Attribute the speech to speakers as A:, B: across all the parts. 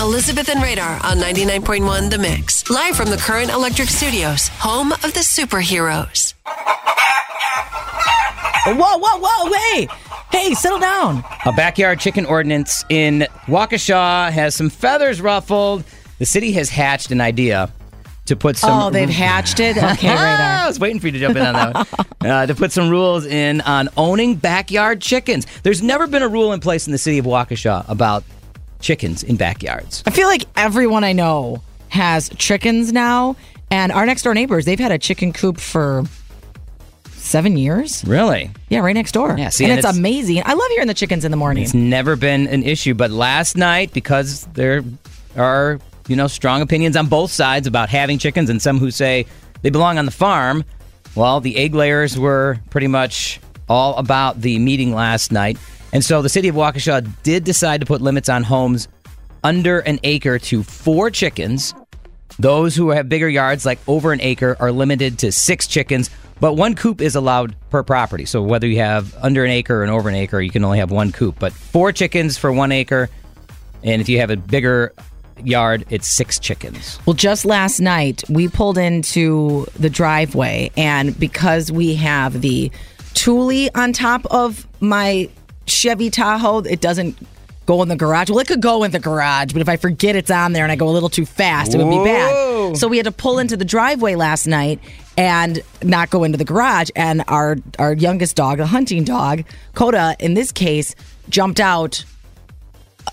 A: Elizabeth and Radar on 99.1 The Mix. Live from the Current Electric Studios, home of the superheroes.
B: Whoa, whoa, whoa, hey! Hey, settle down.
C: A backyard chicken ordinance in Waukesha has some feathers ruffled. The city has hatched an idea to put some.
B: Oh, they've hatched it? Okay, radar.
C: I was waiting for you to jump in on that one. Uh, to put some rules in on owning backyard chickens. There's never been a rule in place in the city of Waukesha about chickens in backyards.
B: I feel like everyone I know has chickens now, and our next door neighbors, they've had a chicken coop for seven years.
C: Really?
B: Yeah, right next door.
C: Yeah, see,
B: and,
C: and
B: it's,
C: it's-
B: amazing. I love hearing the chickens in the morning.
C: It's never been an issue, but last night, because there are, you know, strong opinions on both sides about having chickens and some who say they belong on the farm, well, the egg layers were pretty much all about the meeting last night. And so the city of Waukesha did decide to put limits on homes under an acre to four chickens. Those who have bigger yards, like over an acre, are limited to six chickens, but one coop is allowed per property. So whether you have under an acre and over an acre, you can only have one coop. But four chickens for one acre, and if you have a bigger yard, it's six chickens.
B: Well, just last night, we pulled into the driveway, and because we have the Thule on top of my Chevy Tahoe, it doesn't go in the garage. Well, it could go in the garage, but if I forget it's on there and I go a little too fast, it would be bad. So we had to pull into the driveway last night and not go into the garage. And our our youngest dog, a hunting dog, Coda, in this case, jumped out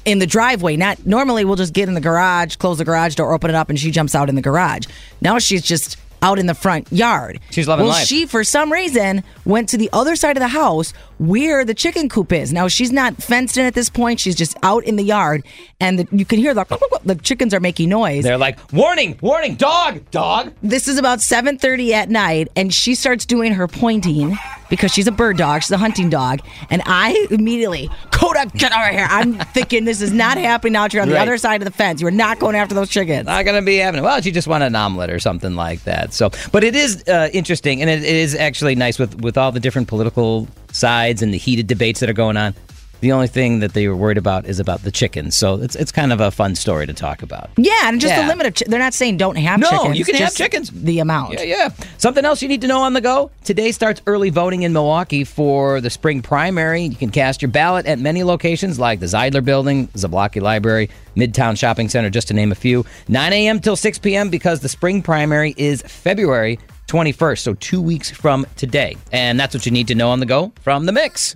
B: in the driveway. Not normally we'll just get in the garage, close the garage door, open it up, and she jumps out in the garage. Now she's just out in the front yard.
C: She's loving
B: well,
C: life.
B: she for some reason went to the other side of the house where the chicken coop is. Now she's not fenced in at this point. She's just out in the yard, and the, you can hear the the chickens are making noise.
C: They're like, warning, warning, dog, dog.
B: This is about 7:30 at night and she starts doing her pointing because she's a bird dog, she's a hunting dog, and I immediately, Coda, get over here. I'm thinking this is not happening out here on the
C: Right.
B: other side of the fence. You're not going after those chickens.
C: Not gonna be having it. Well, she just wanted an omelet or something like that. So, but it is uh, interesting, and it, it is actually nice with with all the different political sides and the heated debates that are going on. The only thing that they were worried about is about the chickens. So it's it's kind of a fun story to talk about.
B: Yeah, and just the limit of chi- they're not saying don't have
C: No,
B: chickens.
C: you can have chickens.
B: The amount.
C: Yeah, yeah. Something else you need to know on the go. Today starts early voting in Milwaukee for the spring primary. You can cast your ballot at many locations like the Zeidler Building, Zablocki Library, Midtown Shopping Center, just to name a few. 9 a.m. till 6 p.m. because the spring primary is February 21st, so two weeks from today. And that's what you need to know on the go from the mix.